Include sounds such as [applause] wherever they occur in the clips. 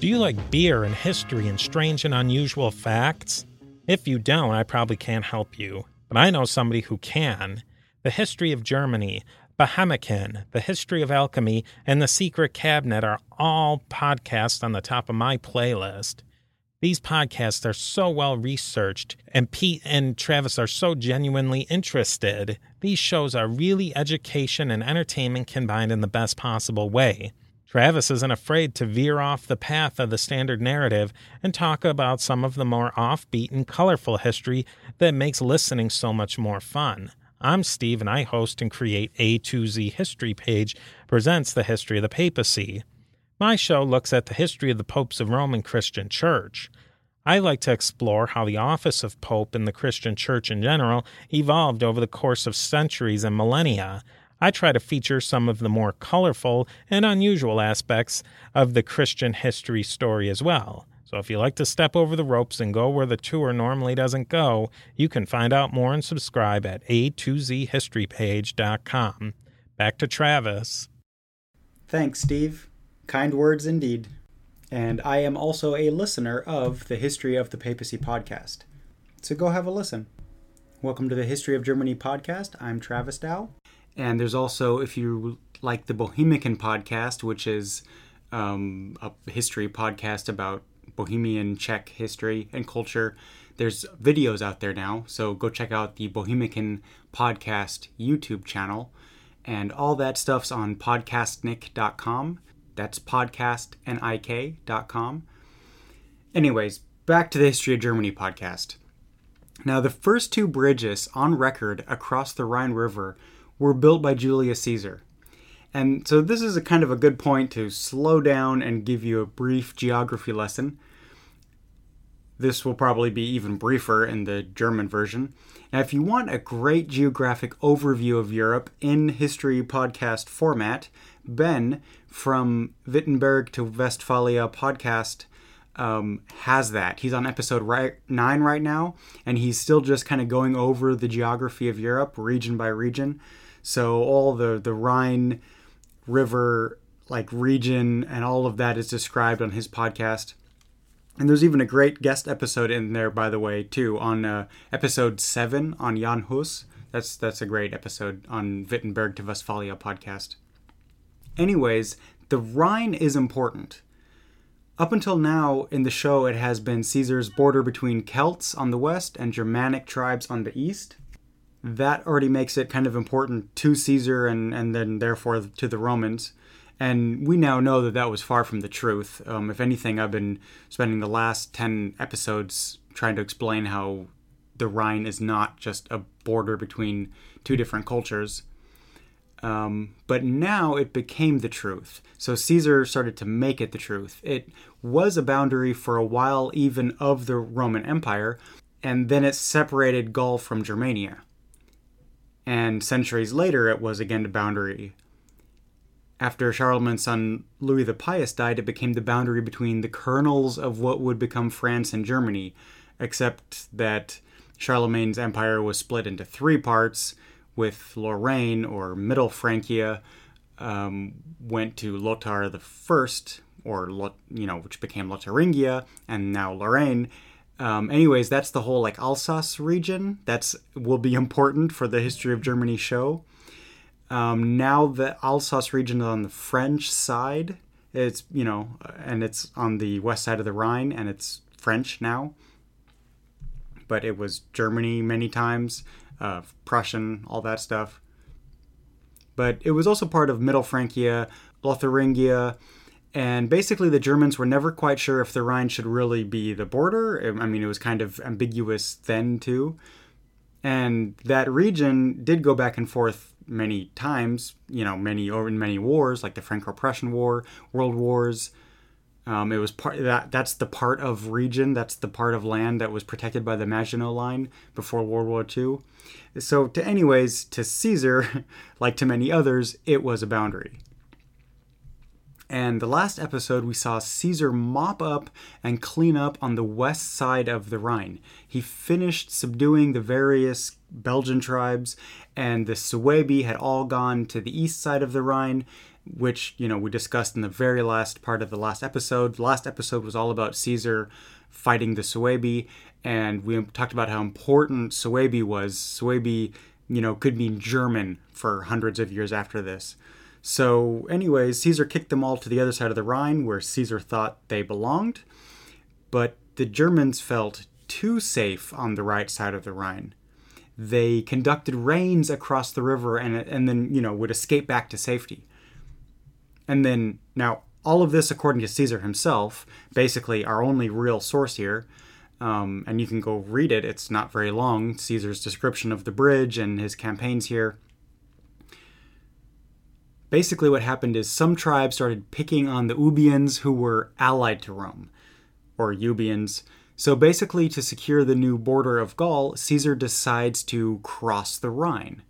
Do you like beer and history and strange and unusual facts? If you don't, I probably can't help you. But I know somebody who can. The History of Germany, Bohemican, The History of Alchemy, and The Secret Cabinet are all podcasts on the top of my playlist. These podcasts are so well researched, and Pete and Travis are so genuinely interested. These shows are really education and entertainment combined in the best possible way. Travis isn't afraid to veer off the path of the standard narrative and talk about some of the more offbeat and colorful history that makes listening so much more fun. I'm Steve, and I host and create A to Z History Page presents the history of the papacy. My show looks at the history of the popes of Roman Christian Church. I like to explore how the office of pope in the Christian Church in general evolved over the course of centuries and millennia. I try to feature some of the more colorful and unusual aspects of the Christian history story as well. So if you like to step over the ropes and go where the tour normally doesn't go, you can find out more and subscribe at a2zhistorypage.com. Back to Travis. Thanks, Steve. Kind words indeed. And I am also a listener of the History of the Papacy podcast. So go have a listen. Welcome to the History of Germany podcast. I'm Travis Dow. And there's also, if you like the Bohemican podcast, which is um, a history podcast about Bohemian Czech history and culture, there's videos out there now. So go check out the Bohemican podcast YouTube channel. And all that stuff's on podcastnik.com. That's podcastnik.com. Anyways, back to the History of Germany podcast. Now, the first two bridges on record across the Rhine River were built by Julius Caesar. And so this is a kind of a good point to slow down and give you a brief geography lesson. This will probably be even briefer in the German version. Now, if you want a great geographic overview of Europe in history podcast format, Ben from Wittenberg to Westphalia podcast um, has that. He's on episode right, nine right now, and he's still just kind of going over the geography of Europe, region by region. So all the the Rhine River like region and all of that is described on his podcast. And there's even a great guest episode in there, by the way, too, on uh, episode seven on Jan Hus. That's that's a great episode on Wittenberg to Westphalia podcast. Anyways, the Rhine is important. Up until now in the show, it has been Caesar's border between Celts on the west and Germanic tribes on the east that already makes it kind of important to Caesar and, and then therefore to the Romans. And we now know that that was far from the truth. Um, if anything, I've been spending the last 10 episodes trying to explain how the Rhine is not just a border between two different cultures. Um, but now it became the truth. So Caesar started to make it the truth. It was a boundary for a while, even of the Roman Empire, and then it separated Gaul from Germania and centuries later it was again the boundary. After Charlemagne's son Louis the Pious died, it became the boundary between the kernels of what would become France and Germany, except that Charlemagne's empire was split into three parts, with Lorraine or Middle Francia um, went to Lothar First, or you know, which became Lotharingia, and now Lorraine, um, anyways, that's the whole like Alsace region. That's will be important for the history of Germany show. Um, now the Alsace region is on the French side. It's you know, and it's on the west side of the Rhine, and it's French now. But it was Germany many times, uh, Prussian, all that stuff. But it was also part of Middle Francia, Lotharingia, And basically, the Germans were never quite sure if the Rhine should really be the border. I mean, it was kind of ambiguous then, too. And that region did go back and forth many times, you know, many or in many wars, like the Franco-Prussian War, World Wars. Um, it was part that that's the part of region, that's the part of land that was protected by the Maginot Line before World War II. So, to anyways, to Caesar, [laughs] like to many others, it was a boundary. And the last episode, we saw Caesar mop up and clean up on the west side of the Rhine. He finished subduing the various Belgian tribes, and the Suebi had all gone to the east side of the Rhine, which, you know, we discussed in the very last part of the last episode. The last episode was all about Caesar fighting the Suebi, and we talked about how important Suebi was. Suebi, you know, could mean German for hundreds of years after this. So, anyways, Caesar kicked them all to the other side of the Rhine where Caesar thought they belonged. But the Germans felt too safe on the right side of the Rhine. They conducted raids across the river and, and then, you know, would escape back to safety. And then, now, all of this according to Caesar himself, basically our only real source here. Um, and you can go read it, it's not very long. Caesar's description of the bridge and his campaigns here basically what happened is some tribes started picking on the Ubians who were allied to Rome, or Eubians. So basically, to secure the new border of Gaul, Caesar decides to cross the Rhine.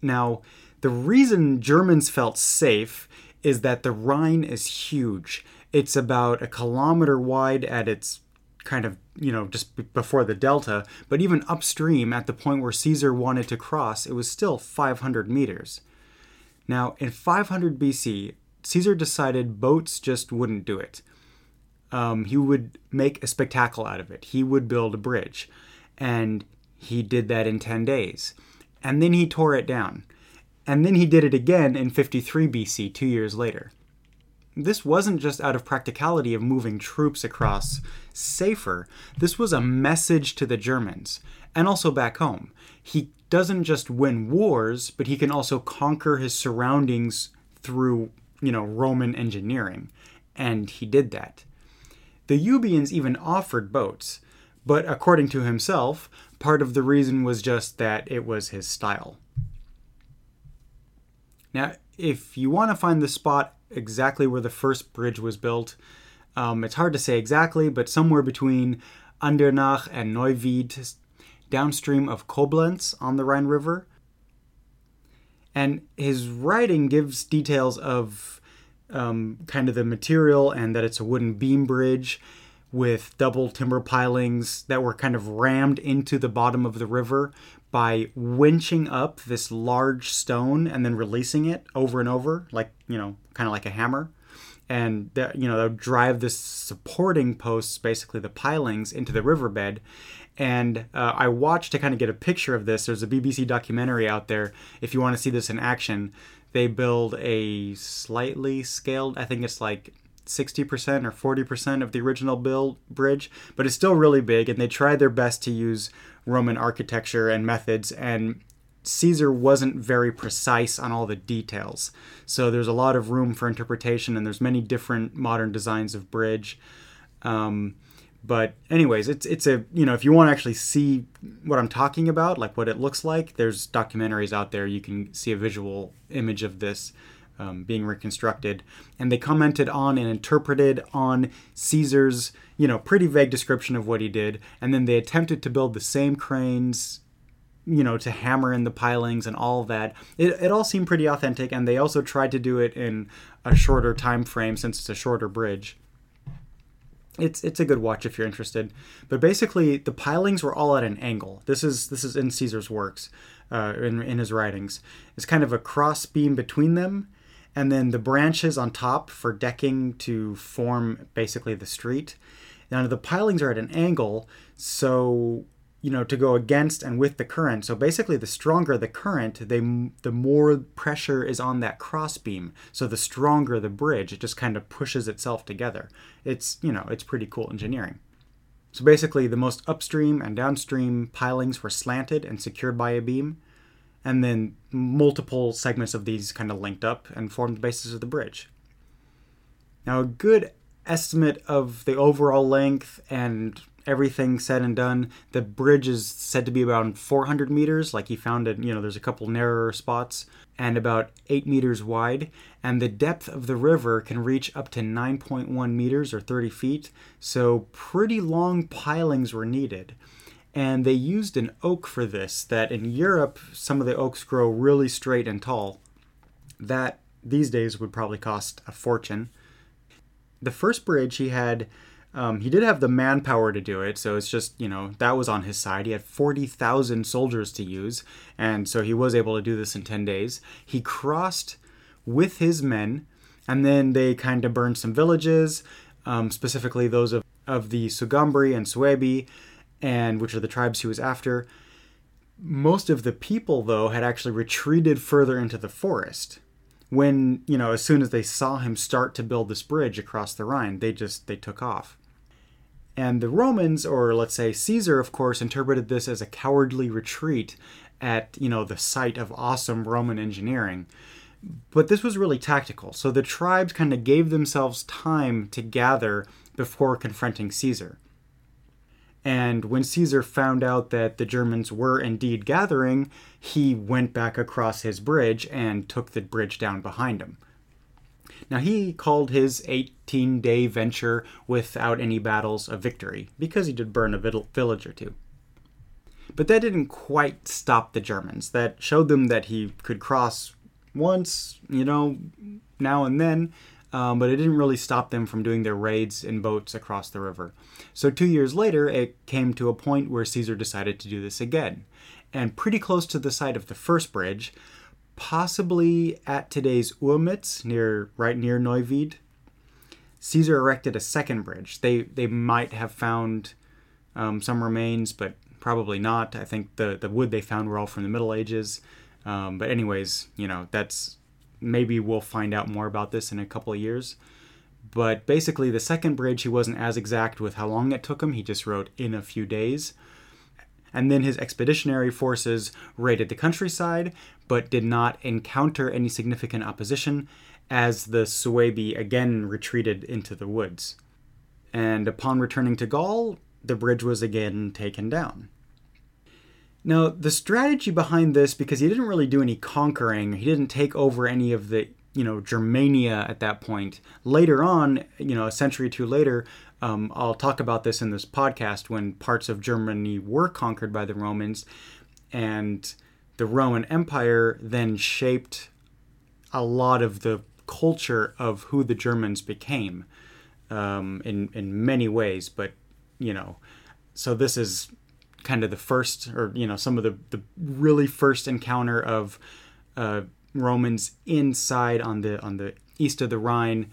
Now, the reason Germans felt safe is that the Rhine is huge. It's about a kilometer wide at its kind of, you know, just before the delta, but even upstream at the point where Caesar wanted to cross, it was still 500 meters. Now, in 500 BC, Caesar decided boats just wouldn't do it. Um, he would make a spectacle out of it. He would build a bridge. And he did that in 10 days. And then he tore it down. And then he did it again in 53 BC, two years later. This wasn't just out of practicality of moving troops across safer, this was a message to the Germans and also back home. He doesn't just win wars, but he can also conquer his surroundings through, you know, Roman engineering. And he did that. The Eubians even offered boats, but according to himself, part of the reason was just that it was his style. Now, if you want to find the spot exactly where the first bridge was built, um, it's hard to say exactly, but somewhere between Andernach and Neuwied, downstream of Koblenz on the Rhine River. And his writing gives details of um, kind of the material and that it's a wooden beam bridge with double timber pilings that were kind of rammed into the bottom of the river by winching up this large stone and then releasing it over and over, like, you know, kind of like a hammer. And, that, you know, that would drive the supporting posts, basically the pilings, into the riverbed. And uh, I watched to kind of get a picture of this. There's a BBC documentary out there. If you want to see this in action, they build a slightly scaled, I think it's like 60% or 40% of the original build bridge, but it's still really big. And they tried their best to use Roman architecture and methods. And Caesar wasn't very precise on all the details. So there's a lot of room for interpretation, and there's many different modern designs of bridge. Um, but anyways it's it's a you know if you want to actually see what i'm talking about like what it looks like there's documentaries out there. You can see a visual image of this um, being reconstructed. And they commented on and interpreted on caesar's you know pretty vague description of what he did. And then they attempted to build the same cranes you know to hammer in the pilings and all that. It, it all seemed pretty authentic and they also tried to do it in a shorter time frame since it's a shorter bridge it's it's a good watch if you're interested. But basically, the pilings were all at an angle. This is this is in Caesar's works, uh, in in his writings. It's kind of a cross beam between them, and then the branches on top for decking to form basically the street. Now the pilings are at an angle, so you know to go against and with the current. So basically the stronger the current they the more pressure is on that crossbeam. So the stronger the bridge it just kind of pushes itself together. It's you know it's pretty cool engineering. So basically the most upstream and downstream pilings were slanted and secured by a beam and then multiple segments of these kind of linked up and formed the basis of the bridge. Now, a good estimate of the overall length and everything said and done, the bridge is said to be about 400 meters. Like he found it, you know, there's a couple narrower spots, and about 8 meters wide. And the depth of the river can reach up to 9.1 meters or 30 feet. So, pretty long pilings were needed. And they used an oak for this, that in Europe, some of the oaks grow really straight and tall. That these days would probably cost a fortune. The first bridge he had um, he did have the manpower to do it, so it's just, you know, that was on his side. He had 40,000 soldiers to use, and so he was able to do this in 10 days. He crossed with his men, and then they kind of burned some villages, um, specifically those of, of the Sugambri and Suebi, and which are the tribes he was after. Most of the people, though, had actually retreated further into the forest when you know as soon as they saw him start to build this bridge across the rhine they just they took off and the Romans, or let's say Caesar, of course, interpreted this as a cowardly retreat at, you know, the site of awesome Roman engineering. But this was really tactical. So the tribes kind of gave themselves time to gather before confronting Caesar. And when Caesar found out that the Germans were indeed gathering, he went back across his bridge and took the bridge down behind him. Now, he called his 18 day venture without any battles a victory, because he did burn a village or two. But that didn't quite stop the Germans. That showed them that he could cross once, you know, now and then, um, but it didn't really stop them from doing their raids in boats across the river. So, two years later, it came to a point where Caesar decided to do this again. And pretty close to the site of the first bridge, possibly at today's Urmitz, near right near Neuwied. Caesar erected a second bridge. They they might have found um, some remains, but probably not. I think the the wood they found were all from the Middle Ages. Um, but anyways, you know that's maybe we'll find out more about this in a couple of years. But basically, the second bridge, he wasn't as exact with how long it took him. He just wrote in a few days and then his expeditionary forces raided the countryside, but did not encounter any significant opposition as the Suebi again retreated into the woods. And upon returning to Gaul, the bridge was again taken down. Now, the strategy behind this, because he didn't really do any conquering, he didn't take over any of the, you know, Germania at that point. Later on, you know, a century or two later, um, I'll talk about this in this podcast when parts of Germany were conquered by the Romans, and the Roman Empire then shaped a lot of the culture of who the Germans became um, in in many ways. But you know, so this is kind of the first, or you know, some of the the really first encounter of uh, Romans inside on the on the east of the Rhine,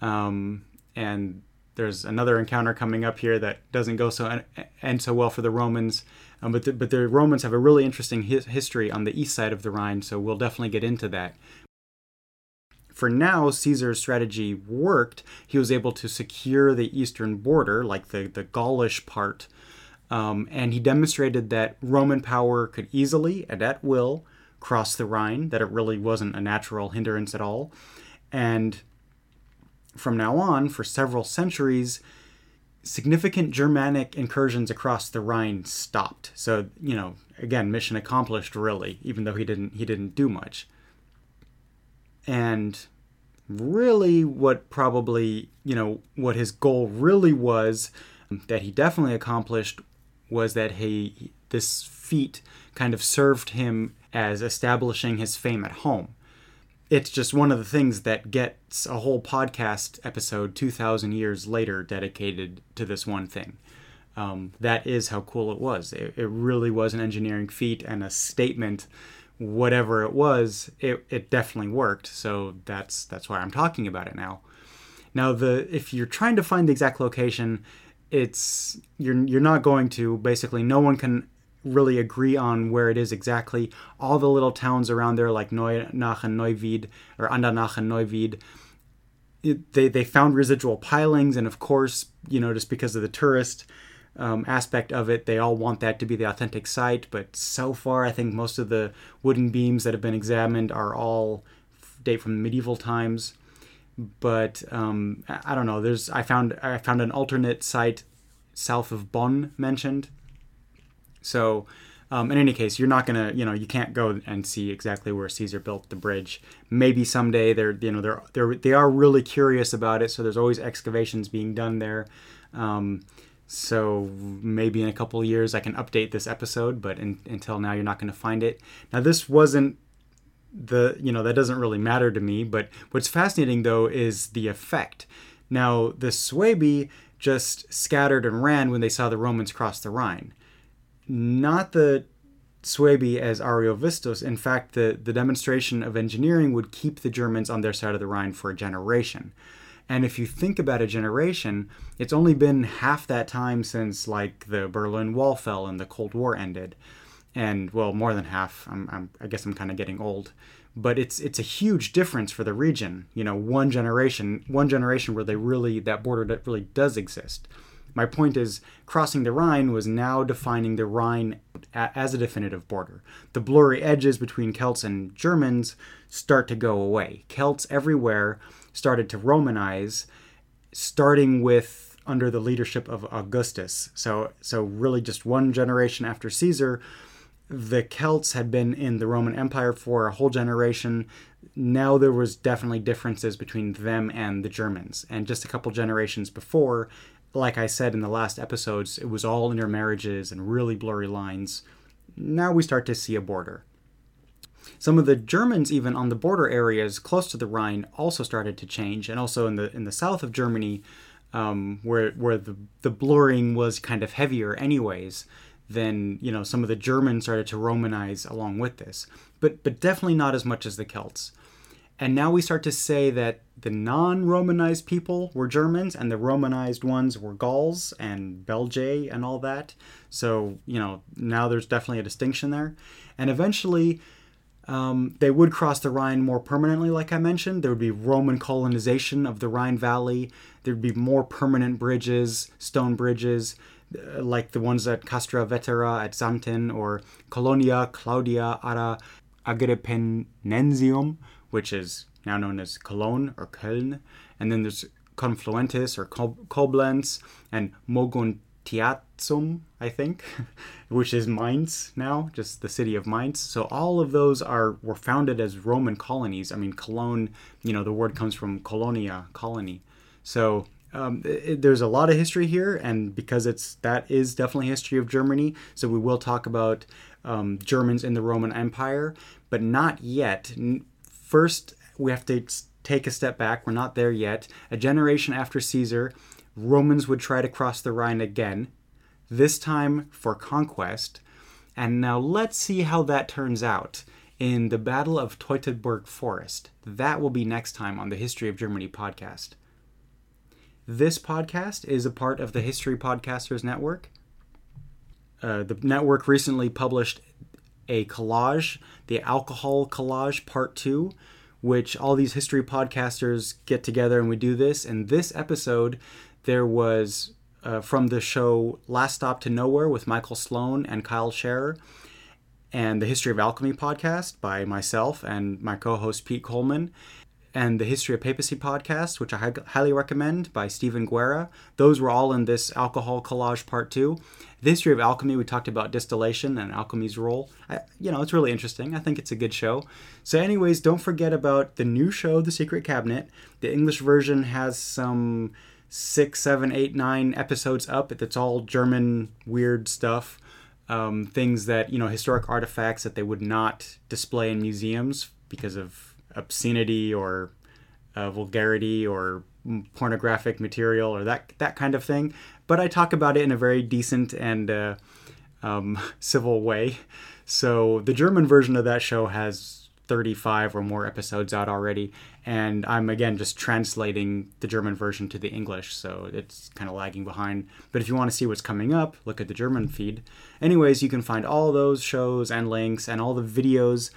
um, and there's another encounter coming up here that doesn't go so end so well for the Romans. Um, but the, but the Romans have a really interesting history on the east side of the Rhine, so we'll definitely get into that. For now, Caesar's strategy worked. He was able to secure the eastern border, like the, the Gaulish part, um, and he demonstrated that Roman power could easily and at will cross the Rhine, that it really wasn't a natural hindrance at all. And from now on, for several centuries, significant Germanic incursions across the Rhine stopped. So, you know, again, mission accomplished really, even though he didn't he didn't do much. And really what probably, you know, what his goal really was um, that he definitely accomplished was that he this feat kind of served him as establishing his fame at home it's just one of the things that gets a whole podcast episode 2,000 years later dedicated to this one thing. Um, that is how cool it was. It, it, really was an engineering feat and a statement. Whatever it was, it, it definitely worked. So that's that's why I'm talking about it now. Now, the if you're trying to find the exact location, it's you're you're not going to. Basically, no one can really agree on where it is exactly. All the little towns around there, like Neunach and Neuwied, or Andernach and Neuwied, they, they found residual pilings, and of course, you know, just because of the tourist um, aspect of it, they all want that to be the authentic site. But so far, I think most of the wooden beams that have been examined are all date from medieval times. but um, I don't know. There's I found I found an alternate site south of Bonn mentioned. So, um, in any case, you're not gonna you know you can't go and see exactly where Caesar built the bridge. Maybe someday they're you know they're they're they are really curious about it. So there's always excavations being done there. Um, so maybe in a couple years I can update this episode, but in, until now you're not going to find it. Now this wasn't the you know that doesn't really matter to me, but what's fascinating though is the effect. Now the Suebi just scattered and ran when they saw the Romans cross the Rhine. Not the Suebi as Ariovistus. In fact, the, the demonstration of engineering would keep the Germans on their side of the Rhine for a generation. And if you think about a generation, it's only been half that time since like the Berlin Wall fell and the Cold War ended. And well, more than half. I'm, I'm, i guess I'm kind of getting old, but it's it's a huge difference for the region. You know, one generation, one generation where they really that border that really does exist. My point is, crossing the Rhine was now defining the Rhine as a definitive border. The blurry edges between Celts and Germans start to go away. Celts everywhere started to Romanize, starting with under the leadership of Augustus. So, so really, just one generation after Caesar, the Celts had been in the Roman Empire for a whole generation. Now there was definitely differences between them and the Germans. And just a couple generations before, like I said in the last episodes, it was all intermarriages and really blurry lines. Now we start to see a border. Some of the Germans, even on the border areas close to the Rhine, also started to change, and also in the in the south of Germany, um, where where the the blurring was kind of heavier, anyways. Then you know some of the Germans started to Romanize along with this, but but definitely not as much as the Celts. And now we start to say that the non Romanized people were Germans and the Romanized ones were Gauls and Belgae and all that. So, you know, now there's definitely a distinction there. And eventually, um, they would cross the Rhine more permanently, like I mentioned. There would be Roman colonization of the Rhine Valley. There would be more permanent bridges, stone bridges, uh, like the ones at Castra Vetera at Xanten or Colonia Claudia Ara Agrippinensium, which is now known as Cologne or Köln. And then there's Confluentis or Koblenz and Moguntiacum, I think, [laughs] which is Mainz now, just the city of Mainz. So all of those are were founded as Roman colonies. I mean, Cologne, you know, the word comes from colonia, colony. So um, it, there's a lot of history here, and because it's that is definitely history of Germany. So we will talk about um, Germans in the Roman Empire, but not yet first we have to take a step back. We're not there yet. A generation after Caesar, Romans would try to cross the Rhine again, this time for conquest. And now let's see how that turns out in the Battle of Teutoburg Forest. That will be next time on the History of Germany podcast. This podcast is a part of the History Podcasters Network. Uh, the network recently published a collage, the Alcohol Collage Part 2, which all these history podcasters get together and we do this. And this episode, there was uh, from the show Last Stop to Nowhere with Michael Sloan and Kyle Scherer, and the History of Alchemy podcast by myself and my co host Pete Coleman and the History of Papacy podcast, which I highly recommend by Stephen Guerra. Those were all in this alcohol collage part two. The History of Alchemy, we talked about distillation and alchemy's role. I, you know, it's really interesting. I think it's a good show. So, anyways, don't forget about the new show, The Secret Cabinet. The English version has some six, seven, eight, nine episodes up. It's all German weird stuff. Um, things that, you know, historic artifacts that they would not display in museums because of obscenity or uh, vulgarity or pornographic material or that that kind of thing. But I talk about it in a very decent and uh, um, [laughs] civil way. So the German version of that show has 35 or more episodes out already, and I'm again just translating the German version to the English, so it's kind of lagging behind. But if you want to see what's coming up, look at the German feed. Anyways, you can find all those shows and links and all the videos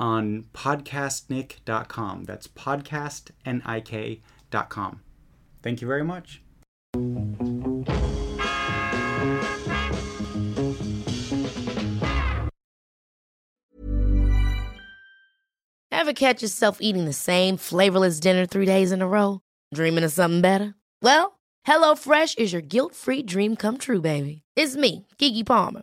on podcastnik.com. That's podcastnik.com. Thank you very much. Ever catch yourself eating the same flavorless dinner three days in a row? Dreaming of something better? Well, HelloFresh is your guilt free dream come true, baby. It's me, Keke Palmer.